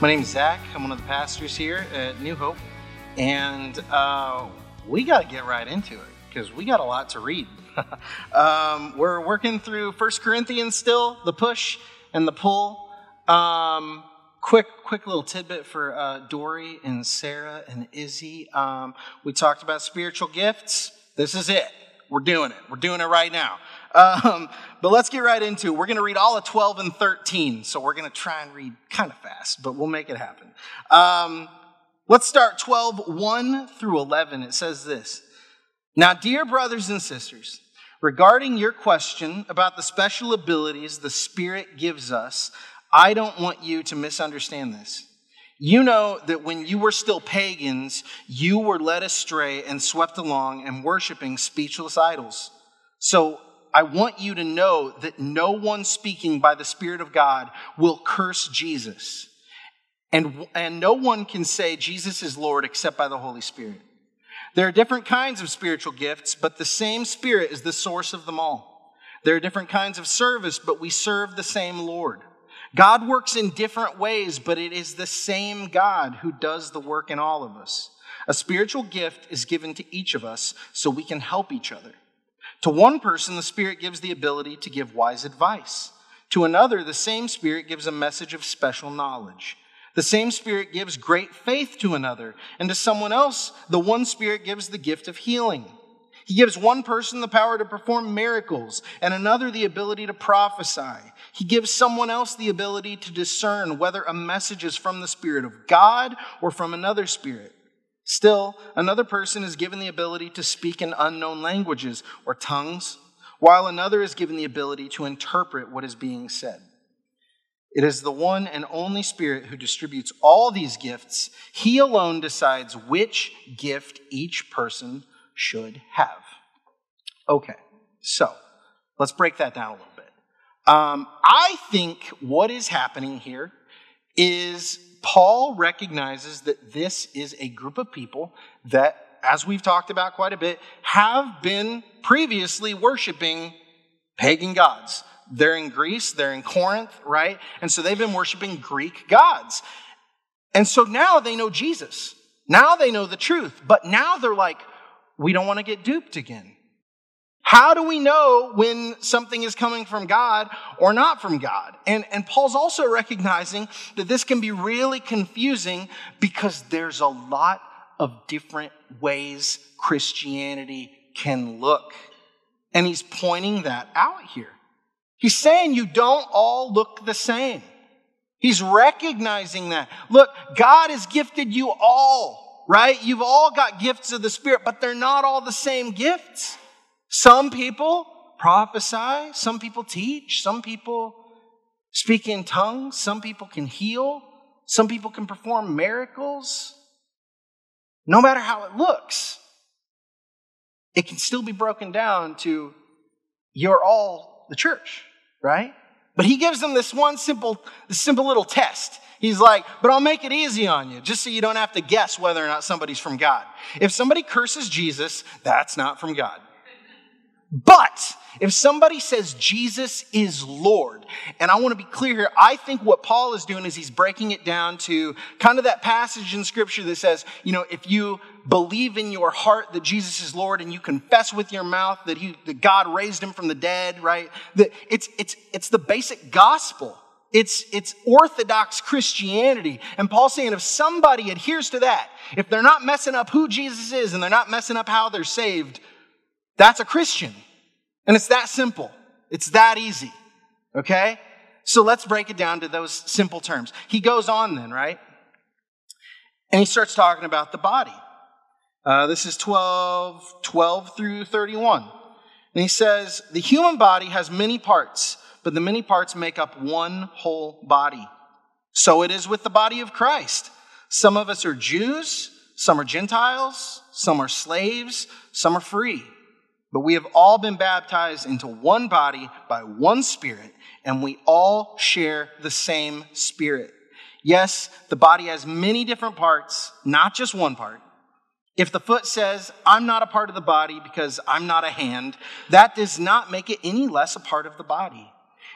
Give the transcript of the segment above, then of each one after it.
My name is Zach. I'm one of the pastors here at New Hope. And uh, we got to get right into it because we got a lot to read. um, we're working through First Corinthians still, the push and the pull. Um, quick, quick little tidbit for uh, Dory and Sarah and Izzy. Um, we talked about spiritual gifts. This is it. We're doing it. We're doing it right now. Um, but let's get right into it. We're going to read all of 12 and 13. So we're going to try and read kind of fast, but we'll make it happen. Um, let's start 12, 1 through 11. It says this Now, dear brothers and sisters, regarding your question about the special abilities the Spirit gives us, I don't want you to misunderstand this. You know that when you were still pagans, you were led astray and swept along and worshiping speechless idols. So I want you to know that no one speaking by the Spirit of God will curse Jesus. And, and no one can say Jesus is Lord except by the Holy Spirit. There are different kinds of spiritual gifts, but the same Spirit is the source of them all. There are different kinds of service, but we serve the same Lord. God works in different ways, but it is the same God who does the work in all of us. A spiritual gift is given to each of us so we can help each other. To one person, the Spirit gives the ability to give wise advice. To another, the same Spirit gives a message of special knowledge. The same Spirit gives great faith to another. And to someone else, the one Spirit gives the gift of healing. He gives one person the power to perform miracles and another the ability to prophesy. He gives someone else the ability to discern whether a message is from the Spirit of God or from another Spirit. Still, another person is given the ability to speak in unknown languages or tongues, while another is given the ability to interpret what is being said. It is the one and only Spirit who distributes all these gifts. He alone decides which gift each person should have. Okay, so let's break that down a little bit. Um, I think what is happening here is Paul recognizes that this is a group of people that, as we've talked about quite a bit, have been previously worshiping pagan gods. They're in Greece, they're in Corinth, right? And so they've been worshiping Greek gods. And so now they know Jesus. Now they know the truth. But now they're like, we don't want to get duped again. How do we know when something is coming from God or not from God? And, and Paul's also recognizing that this can be really confusing because there's a lot of different ways Christianity can look. And he's pointing that out here. He's saying you don't all look the same. He's recognizing that. Look, God has gifted you all, right? You've all got gifts of the Spirit, but they're not all the same gifts. Some people prophesy, some people teach, some people speak in tongues, some people can heal, some people can perform miracles. No matter how it looks, it can still be broken down to you're all the church, right? But he gives them this one simple, this simple little test. He's like, but I'll make it easy on you, just so you don't have to guess whether or not somebody's from God. If somebody curses Jesus, that's not from God. But if somebody says Jesus is Lord, and I want to be clear here, I think what Paul is doing is he's breaking it down to kind of that passage in scripture that says, you know, if you believe in your heart that Jesus is Lord and you confess with your mouth that he that God raised him from the dead, right? That it's it's it's the basic gospel. It's, it's orthodox Christianity. And Paul's saying if somebody adheres to that, if they're not messing up who Jesus is and they're not messing up how they're saved, that's a Christian. And it's that simple. It's that easy. Okay? So let's break it down to those simple terms. He goes on then, right? And he starts talking about the body. Uh, this is 12, 12 through 31. And he says, The human body has many parts, but the many parts make up one whole body. So it is with the body of Christ. Some of us are Jews, some are Gentiles, some are slaves, some are free. But we have all been baptized into one body by one Spirit, and we all share the same Spirit. Yes, the body has many different parts, not just one part. If the foot says, I'm not a part of the body because I'm not a hand, that does not make it any less a part of the body.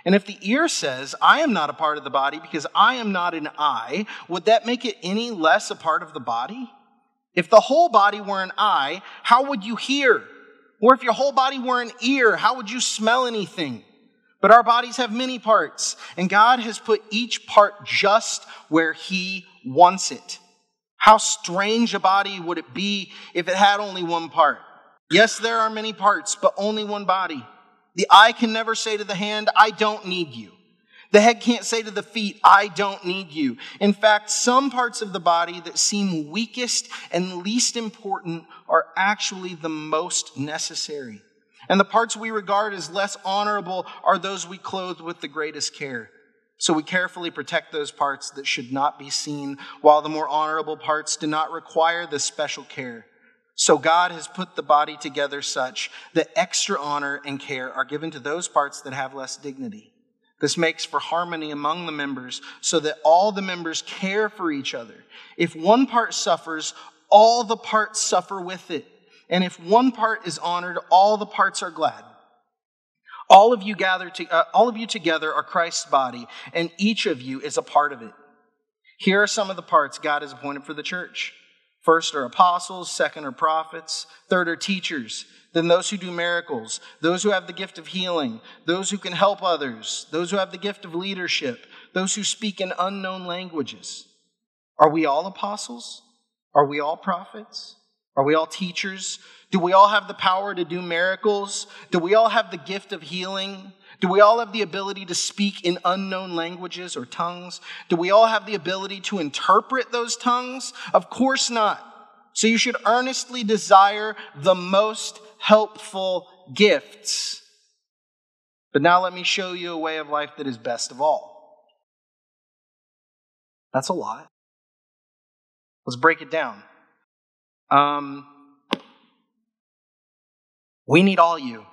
And if the ear says, I am not a part of the body because I am not an eye, would that make it any less a part of the body? If the whole body were an eye, how would you hear? Or if your whole body were an ear, how would you smell anything? But our bodies have many parts, and God has put each part just where He wants it. How strange a body would it be if it had only one part? Yes, there are many parts, but only one body. The eye can never say to the hand, I don't need you. The head can't say to the feet, I don't need you. In fact, some parts of the body that seem weakest and least important are actually the most necessary. And the parts we regard as less honorable are those we clothe with the greatest care. So we carefully protect those parts that should not be seen, while the more honorable parts do not require this special care. So God has put the body together such that extra honor and care are given to those parts that have less dignity. This makes for harmony among the members so that all the members care for each other. If one part suffers, all the parts suffer with it. And if one part is honored, all the parts are glad. All of you gather to, uh, all of you together are Christ's body, and each of you is a part of it. Here are some of the parts God has appointed for the church. First are apostles, second are prophets, third are teachers, then those who do miracles, those who have the gift of healing, those who can help others, those who have the gift of leadership, those who speak in unknown languages. Are we all apostles? Are we all prophets? Are we all teachers? Do we all have the power to do miracles? Do we all have the gift of healing? Do we all have the ability to speak in unknown languages or tongues? Do we all have the ability to interpret those tongues? Of course not. So you should earnestly desire the most helpful gifts. But now let me show you a way of life that is best of all. That's a lot. Let's break it down. Um, we need all you.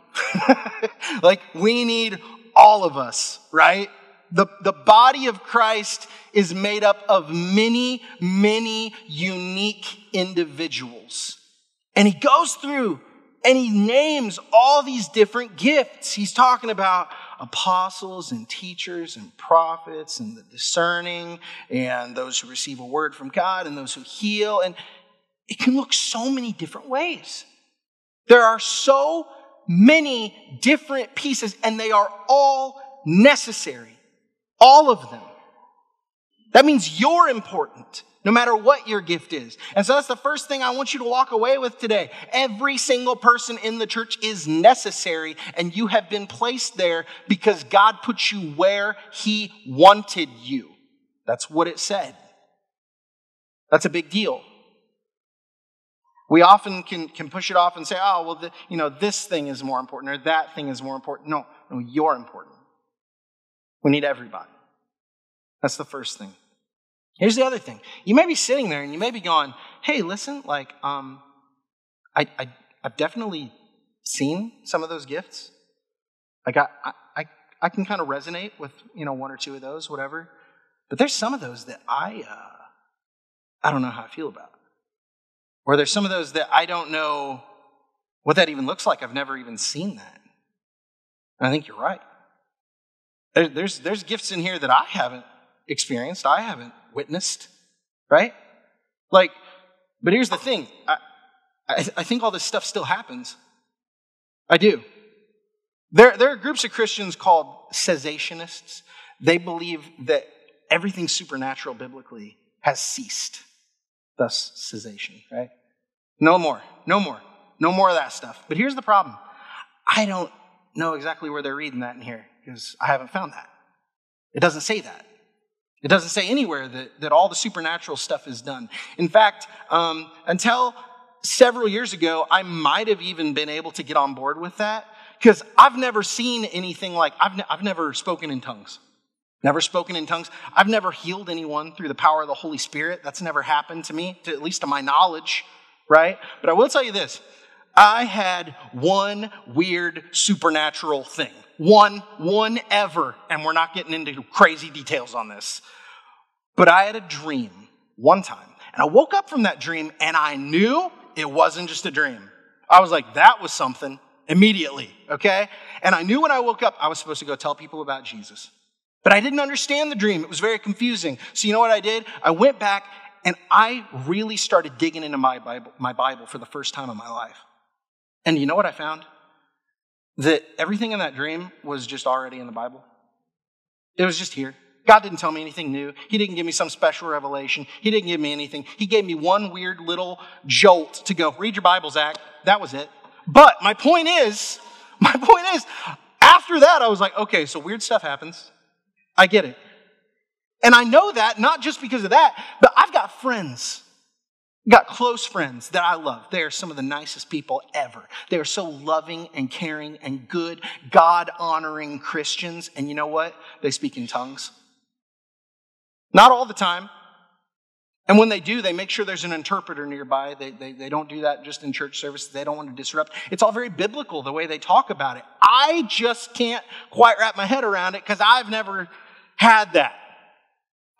like, we need all of us, right? The, the body of Christ is made up of many, many unique individuals. And he goes through and he names all these different gifts. He's talking about apostles and teachers and prophets and the discerning and those who receive a word from God and those who heal. And it can look so many different ways. There are so many different pieces, and they are all necessary. All of them. That means you're important, no matter what your gift is. And so that's the first thing I want you to walk away with today. Every single person in the church is necessary, and you have been placed there because God put you where He wanted you. That's what it said. That's a big deal. We often can, can push it off and say, oh, well, the, you know, this thing is more important or that thing is more important. No, no, you're important. We need everybody. That's the first thing. Here's the other thing. You may be sitting there and you may be going, hey, listen, like, um, I, I, I've definitely seen some of those gifts. Like, I, I, I can kind of resonate with, you know, one or two of those, whatever. But there's some of those that I, uh, I don't know how I feel about. Or there's some of those that I don't know what that even looks like. I've never even seen that. And I think you're right. There's, there's gifts in here that I haven't experienced, I haven't witnessed, right? Like, but here's the thing I, I, I think all this stuff still happens. I do. There, there are groups of Christians called cessationists. They believe that everything supernatural biblically has ceased thus cessation, right? No more, no more, no more of that stuff. But here's the problem I don't know exactly where they're reading that in here because I haven't found that. It doesn't say that. It doesn't say anywhere that, that all the supernatural stuff is done. In fact, um, until several years ago, I might have even been able to get on board with that because I've never seen anything like, I've, ne- I've never spoken in tongues. Never spoken in tongues. I've never healed anyone through the power of the Holy Spirit. That's never happened to me, to, at least to my knowledge, right? But I will tell you this I had one weird supernatural thing. One, one ever. And we're not getting into crazy details on this. But I had a dream one time. And I woke up from that dream and I knew it wasn't just a dream. I was like, that was something immediately, okay? And I knew when I woke up, I was supposed to go tell people about Jesus. But I didn't understand the dream. It was very confusing. So you know what I did? I went back and I really started digging into my Bible, my Bible for the first time in my life. And you know what I found? That everything in that dream was just already in the Bible. It was just here. God didn't tell me anything new. He didn't give me some special revelation. He didn't give me anything. He gave me one weird little jolt to go, read your Bible, Zach. That was it. But my point is, my point is, after that, I was like, okay, so weird stuff happens. I get it. And I know that not just because of that, but I've got friends, got close friends that I love. They are some of the nicest people ever. They are so loving and caring and good, God honoring Christians. And you know what? They speak in tongues. Not all the time. And when they do, they make sure there's an interpreter nearby. They, they, they don't do that just in church services. They don't want to disrupt. It's all very biblical, the way they talk about it. I just can't quite wrap my head around it because I've never had that.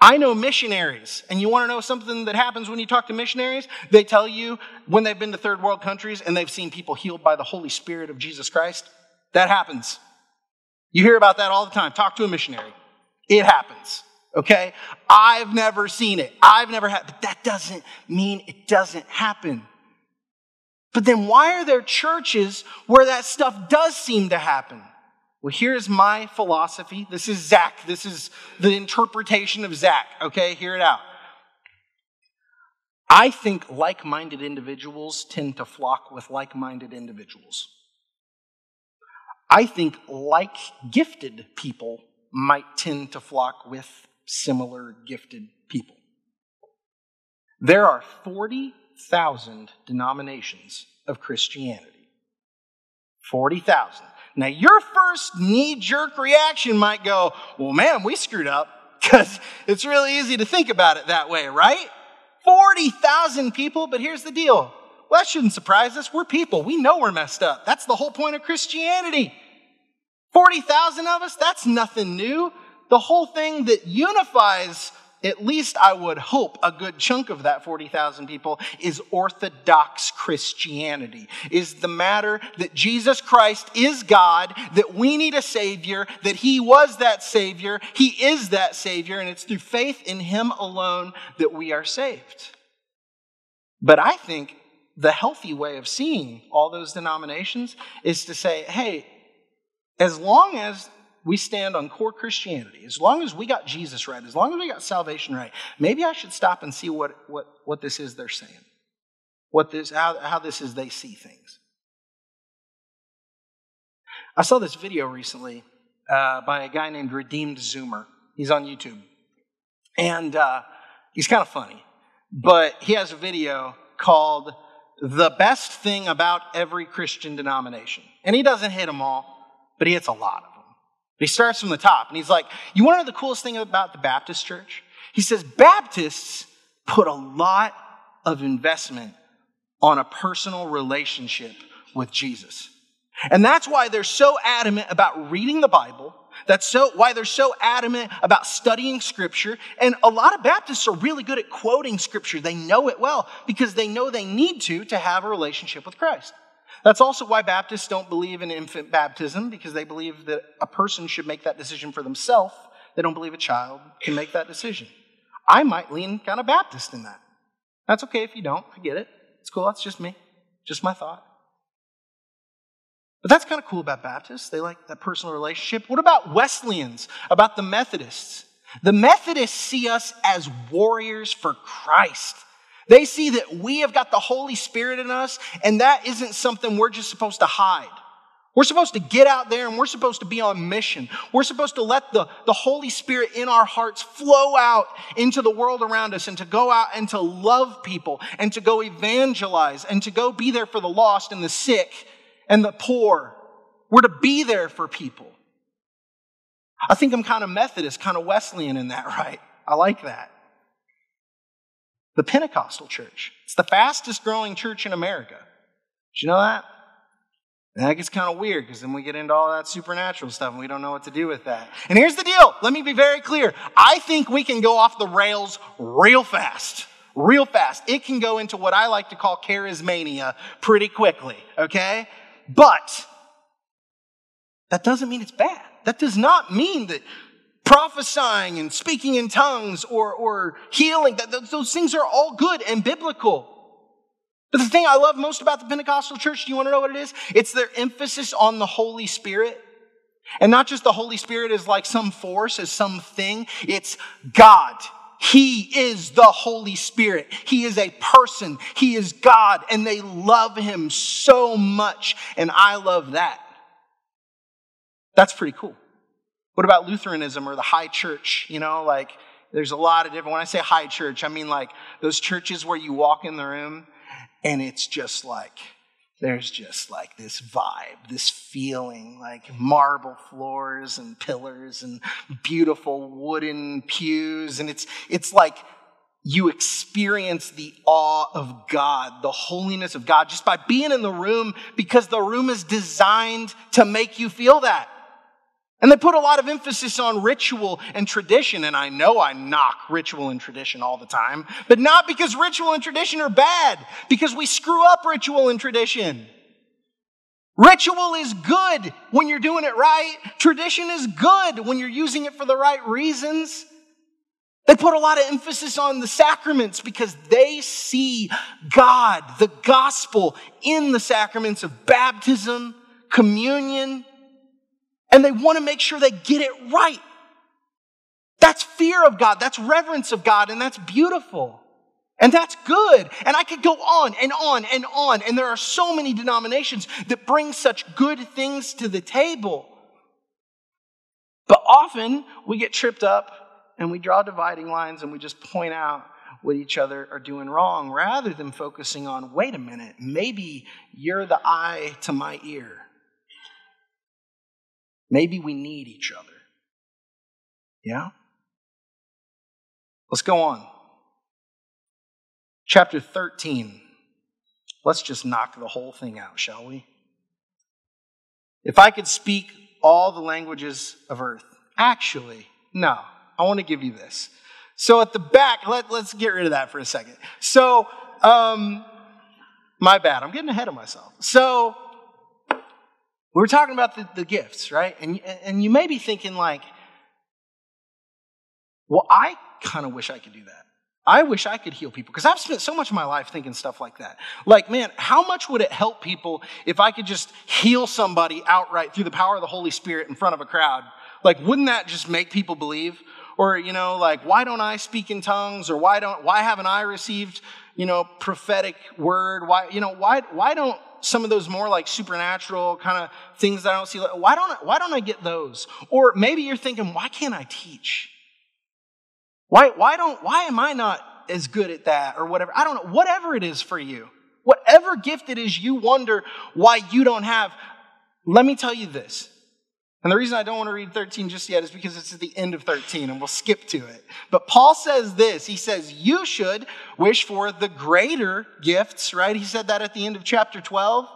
I know missionaries, and you want to know something that happens when you talk to missionaries? They tell you when they've been to third world countries and they've seen people healed by the Holy Spirit of Jesus Christ. That happens. You hear about that all the time. Talk to a missionary. It happens. Okay? I've never seen it. I've never had, but that doesn't mean it doesn't happen. But then why are there churches where that stuff does seem to happen? Well, here's my philosophy. This is Zach. This is the interpretation of Zach. Okay, hear it out. I think like minded individuals tend to flock with like minded individuals. I think like gifted people might tend to flock with similar gifted people. There are 40,000 denominations of Christianity. 40,000. Now, your first knee jerk reaction might go, well, man, we screwed up because it's really easy to think about it that way, right? 40,000 people, but here's the deal. Well, that shouldn't surprise us. We're people. We know we're messed up. That's the whole point of Christianity. 40,000 of us, that's nothing new. The whole thing that unifies at least I would hope a good chunk of that 40,000 people is Orthodox Christianity, is the matter that Jesus Christ is God, that we need a Savior, that He was that Savior, He is that Savior, and it's through faith in Him alone that we are saved. But I think the healthy way of seeing all those denominations is to say, hey, as long as we stand on core Christianity, as long as we got Jesus right, as long as we got salvation right, maybe I should stop and see what, what, what this is they're saying. What this, how, how this is they see things. I saw this video recently uh, by a guy named Redeemed Zoomer. He's on YouTube. And uh, he's kind of funny. But he has a video called The Best Thing About Every Christian Denomination. And he doesn't hit them all, but he hits a lot of them. He starts from the top and he's like, You want to know the coolest thing about the Baptist church? He says, Baptists put a lot of investment on a personal relationship with Jesus. And that's why they're so adamant about reading the Bible. That's so why they're so adamant about studying scripture. And a lot of Baptists are really good at quoting scripture. They know it well because they know they need to to have a relationship with Christ. That's also why Baptists don't believe in infant baptism, because they believe that a person should make that decision for themselves. They don't believe a child can make that decision. I might lean kind of Baptist in that. That's okay if you don't. I get it. It's cool. That's just me. Just my thought. But that's kind of cool about Baptists. They like that personal relationship. What about Wesleyans? About the Methodists? The Methodists see us as warriors for Christ. They see that we have got the Holy Spirit in us, and that isn't something we're just supposed to hide. We're supposed to get out there and we're supposed to be on mission. We're supposed to let the, the Holy Spirit in our hearts flow out into the world around us and to go out and to love people and to go evangelize and to go be there for the lost and the sick and the poor. We're to be there for people. I think I'm kind of Methodist, kind of Wesleyan in that, right? I like that. The Pentecostal church. It's the fastest growing church in America. Did you know that? And that gets kind of weird because then we get into all that supernatural stuff and we don't know what to do with that. And here's the deal. Let me be very clear. I think we can go off the rails real fast. Real fast. It can go into what I like to call charismania pretty quickly. Okay? But that doesn't mean it's bad. That does not mean that prophesying and speaking in tongues or, or healing, that those things are all good and biblical. But the thing I love most about the Pentecostal church, do you want to know what it is? It's their emphasis on the Holy Spirit. And not just the Holy Spirit as like some force, as something. It's God. He is the Holy Spirit. He is a person. He is God. And they love Him so much. And I love that. That's pretty cool. What about Lutheranism or the high church? You know, like there's a lot of different, when I say high church, I mean like those churches where you walk in the room and it's just like, there's just like this vibe, this feeling, like marble floors and pillars and beautiful wooden pews. And it's, it's like you experience the awe of God, the holiness of God, just by being in the room because the room is designed to make you feel that. And they put a lot of emphasis on ritual and tradition, and I know I knock ritual and tradition all the time, but not because ritual and tradition are bad, because we screw up ritual and tradition. Ritual is good when you're doing it right. Tradition is good when you're using it for the right reasons. They put a lot of emphasis on the sacraments because they see God, the gospel, in the sacraments of baptism, communion, and they want to make sure they get it right. That's fear of God, that's reverence of God, and that's beautiful. And that's good. And I could go on and on and on. And there are so many denominations that bring such good things to the table. But often we get tripped up and we draw dividing lines and we just point out what each other are doing wrong rather than focusing on wait a minute, maybe you're the eye to my ear. Maybe we need each other. Yeah? Let's go on. Chapter 13. Let's just knock the whole thing out, shall we? If I could speak all the languages of earth, actually, no, I want to give you this. So at the back, let, let's get rid of that for a second. So, um, my bad, I'm getting ahead of myself. So, we were talking about the, the gifts, right? And, and you may be thinking, like, well, I kind of wish I could do that. I wish I could heal people because I've spent so much of my life thinking stuff like that. Like, man, how much would it help people if I could just heal somebody outright through the power of the Holy Spirit in front of a crowd? Like, wouldn't that just make people believe? Or, you know, like, why don't I speak in tongues? Or why don't, why haven't I received, you know, prophetic word? Why, you know, why, why don't some of those more like supernatural kind of things that I don't see. Why don't, I, why don't I get those? Or maybe you're thinking, why can't I teach? Why, why don't, why am I not as good at that or whatever? I don't know. Whatever it is for you, whatever gift it is you wonder why you don't have, let me tell you this. And the reason I don't want to read 13 just yet is because it's at the end of 13 and we'll skip to it. But Paul says this He says, You should wish for the greater gifts, right? He said that at the end of chapter 12.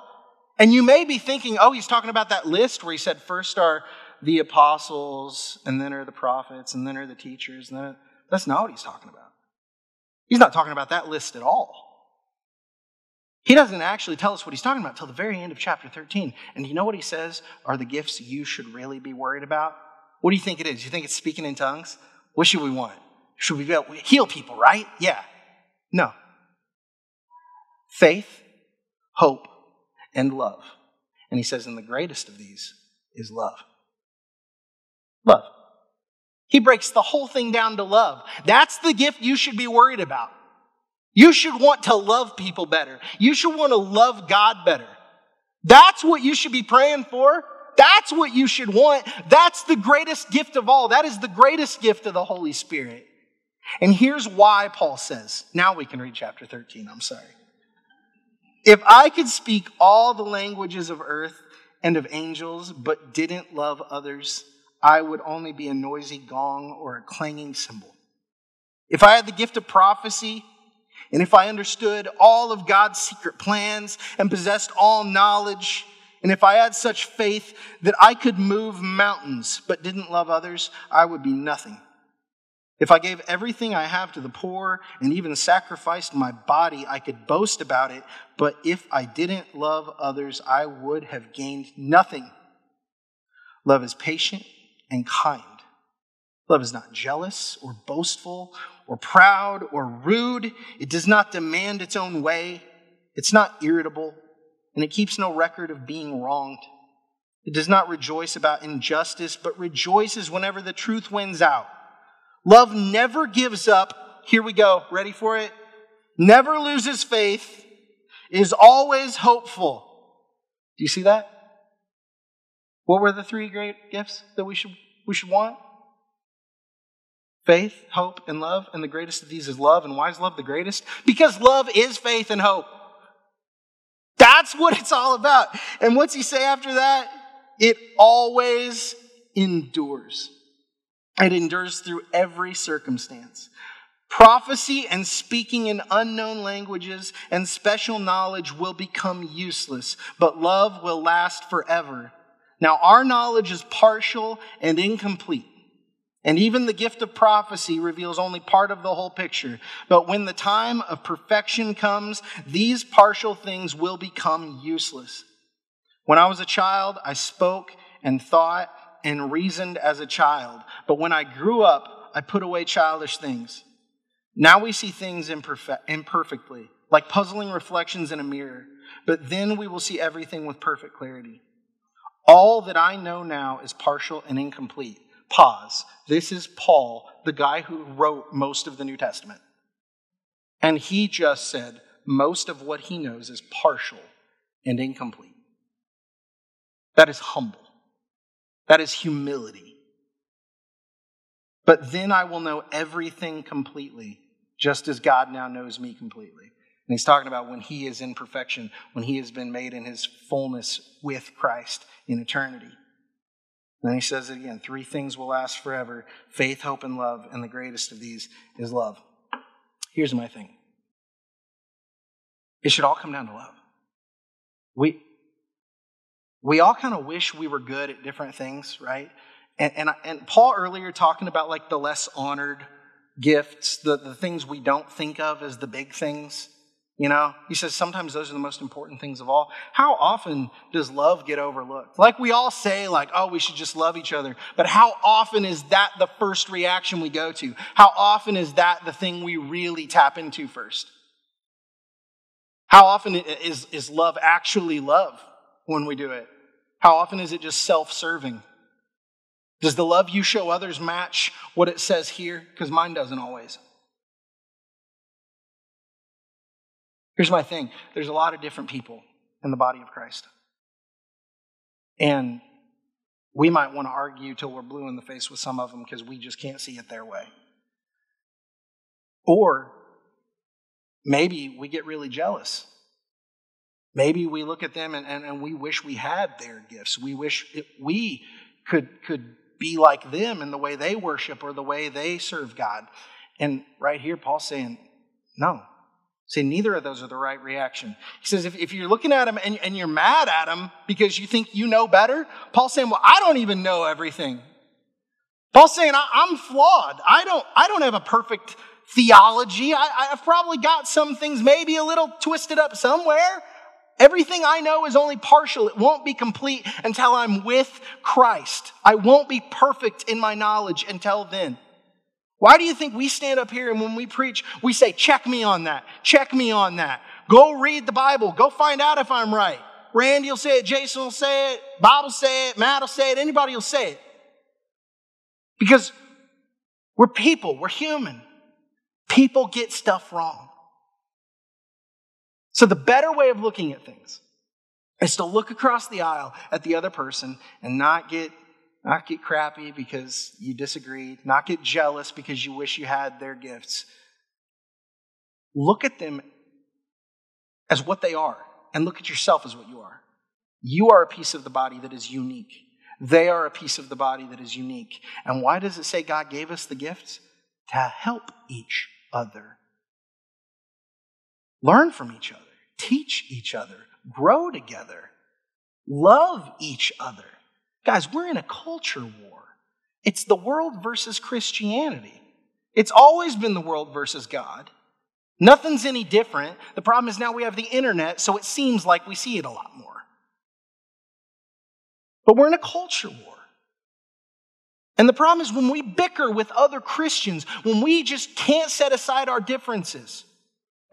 And you may be thinking, oh, he's talking about that list where he said, first are the apostles, and then are the prophets, and then are the teachers. And then that's not what he's talking about. He's not talking about that list at all. He doesn't actually tell us what he's talking about until the very end of chapter 13. And you know what he says are the gifts you should really be worried about? What do you think it is? You think it's speaking in tongues? What should we want? Should we heal people, right? Yeah. No. Faith, hope, and love. And he says, and the greatest of these is love. Love. He breaks the whole thing down to love. That's the gift you should be worried about. You should want to love people better. You should want to love God better. That's what you should be praying for. That's what you should want. That's the greatest gift of all. That is the greatest gift of the Holy Spirit. And here's why Paul says, now we can read chapter 13. I'm sorry. If I could speak all the languages of earth and of angels, but didn't love others, I would only be a noisy gong or a clanging cymbal. If I had the gift of prophecy, and if I understood all of God's secret plans and possessed all knowledge, and if I had such faith that I could move mountains but didn't love others, I would be nothing. If I gave everything I have to the poor and even sacrificed my body, I could boast about it. But if I didn't love others, I would have gained nothing. Love is patient and kind. Love is not jealous or boastful or proud or rude. It does not demand its own way. It's not irritable, and it keeps no record of being wronged. It does not rejoice about injustice, but rejoices whenever the truth wins out. Love never gives up. Here we go. Ready for it? Never loses faith, is always hopeful. Do you see that? What were the three great gifts that we should, we should want? Faith, hope, and love. And the greatest of these is love. And why is love the greatest? Because love is faith and hope. That's what it's all about. And what's he say after that? It always endures. It endures through every circumstance. Prophecy and speaking in unknown languages and special knowledge will become useless, but love will last forever. Now, our knowledge is partial and incomplete. And even the gift of prophecy reveals only part of the whole picture. But when the time of perfection comes, these partial things will become useless. When I was a child, I spoke and thought and reasoned as a child. But when I grew up, I put away childish things. Now we see things imperfe- imperfectly, like puzzling reflections in a mirror. But then we will see everything with perfect clarity. All that I know now is partial and incomplete. Pause. This is Paul, the guy who wrote most of the New Testament. And he just said most of what he knows is partial and incomplete. That is humble. That is humility. But then I will know everything completely, just as God now knows me completely. And he's talking about when he is in perfection, when he has been made in his fullness with Christ in eternity. And then he says it again three things will last forever faith, hope, and love. And the greatest of these is love. Here's my thing it should all come down to love. We, we all kind of wish we were good at different things, right? And, and, and, Paul earlier talking about like the less honored gifts, the, the things we don't think of as the big things. You know, he says sometimes those are the most important things of all. How often does love get overlooked? Like we all say, like, oh, we should just love each other. But how often is that the first reaction we go to? How often is that the thing we really tap into first? How often is, is love actually love when we do it? How often is it just self serving? Does the love you show others match what it says here? Because mine doesn't always. Here's my thing there's a lot of different people in the body of Christ. And we might want to argue till we're blue in the face with some of them because we just can't see it their way. Or maybe we get really jealous Maybe we look at them and, and, and we wish we had their gifts. We wish it, we could, could be like them in the way they worship or the way they serve God. And right here, Paul's saying, no. Say neither of those are the right reaction. He says, if, if you're looking at him and, and you're mad at him because you think you know better, Paul's saying, well, I don't even know everything. Paul's saying, I, am flawed. I don't, I don't have a perfect theology. I, I've probably got some things maybe a little twisted up somewhere. Everything I know is only partial. It won't be complete until I'm with Christ. I won't be perfect in my knowledge until then. Why do you think we stand up here and when we preach, we say, check me on that, check me on that. Go read the Bible, go find out if I'm right. Randy will say it, Jason will say it, Bob will say it, Matt will say it, anybody will say it. Because we're people, we're human. People get stuff wrong. So, the better way of looking at things is to look across the aisle at the other person and not get, not get crappy because you disagree, not get jealous because you wish you had their gifts. Look at them as what they are and look at yourself as what you are. You are a piece of the body that is unique. They are a piece of the body that is unique. And why does it say God gave us the gifts? To help each other. Learn from each other, teach each other, grow together, love each other. Guys, we're in a culture war. It's the world versus Christianity. It's always been the world versus God. Nothing's any different. The problem is now we have the internet, so it seems like we see it a lot more. But we're in a culture war. And the problem is when we bicker with other Christians, when we just can't set aside our differences.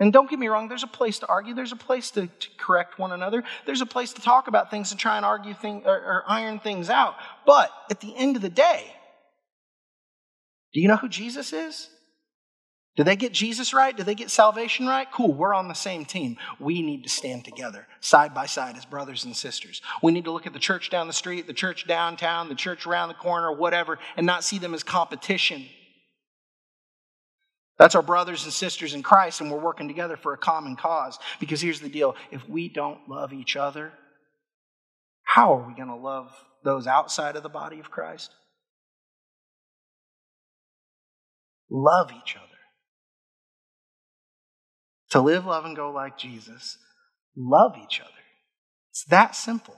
And don't get me wrong, there's a place to argue, there's a place to, to correct one another, there's a place to talk about things and try and argue things or, or iron things out. But at the end of the day, do you know who Jesus is? Do they get Jesus right? Do they get salvation right? Cool, we're on the same team. We need to stand together, side by side, as brothers and sisters. We need to look at the church down the street, the church downtown, the church around the corner, whatever, and not see them as competition. That's our brothers and sisters in Christ, and we're working together for a common cause. Because here's the deal if we don't love each other, how are we going to love those outside of the body of Christ? Love each other. To live, love, and go like Jesus, love each other. It's that simple.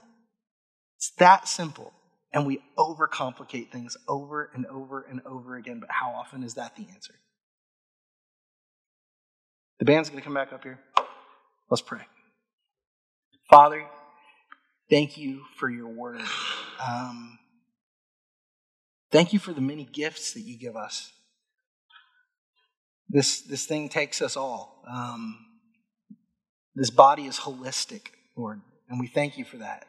It's that simple. And we overcomplicate things over and over and over again. But how often is that the answer? The band's going to come back up here. Let's pray. Father, thank you for your word. Um, thank you for the many gifts that you give us. This, this thing takes us all. Um, this body is holistic, Lord, and we thank you for that.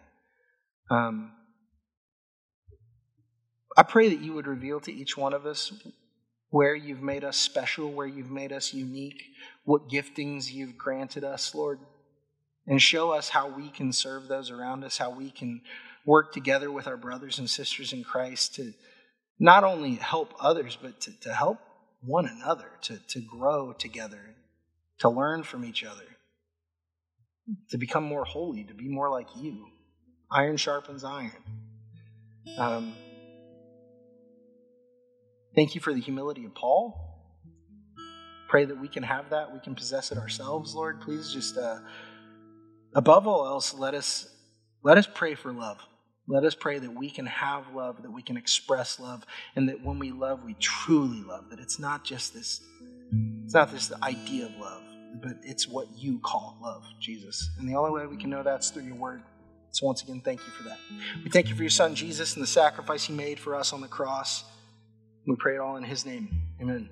Um, I pray that you would reveal to each one of us where you've made us special, where you've made us unique, what giftings you've granted us, Lord, and show us how we can serve those around us, how we can work together with our brothers and sisters in Christ to not only help others, but to, to help one another, to, to grow together, to learn from each other, to become more holy, to be more like you. Iron sharpens iron. Um, thank you for the humility of Paul. Pray that we can have that, we can possess it ourselves, Lord. Please just, uh, above all else, let us let us pray for love. Let us pray that we can have love, that we can express love, and that when we love, we truly love. That it's not just this, it's not this idea of love, but it's what you call love, Jesus. And the only way we can know that's through your word. So once again, thank you for that. We thank you for your son Jesus and the sacrifice he made for us on the cross. We pray it all in his name. Amen.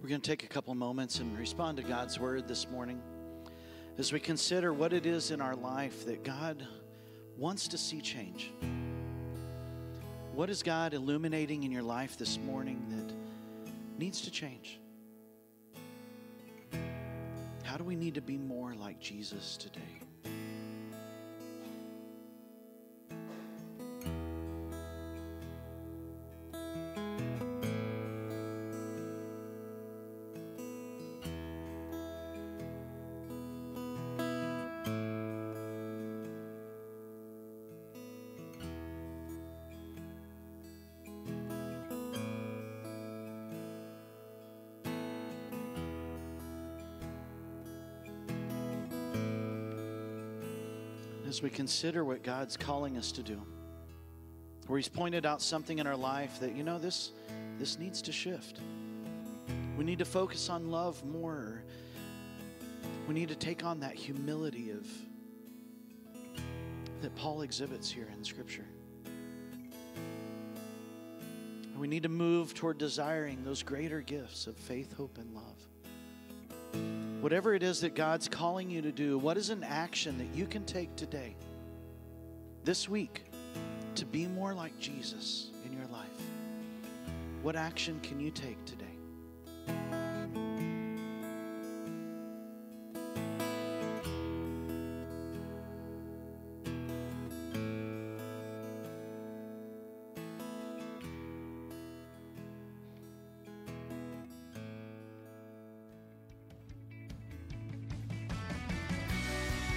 We're going to take a couple moments and respond to God's word this morning as we consider what it is in our life that God wants to see change. What is God illuminating in your life this morning that needs to change? How do we need to be more like Jesus today? As we consider what God's calling us to do, where He's pointed out something in our life that, you know, this, this needs to shift. We need to focus on love more. We need to take on that humility of that Paul exhibits here in Scripture. We need to move toward desiring those greater gifts of faith, hope, and love. Whatever it is that God's calling you to do, what is an action that you can take today, this week, to be more like Jesus in your life? What action can you take today?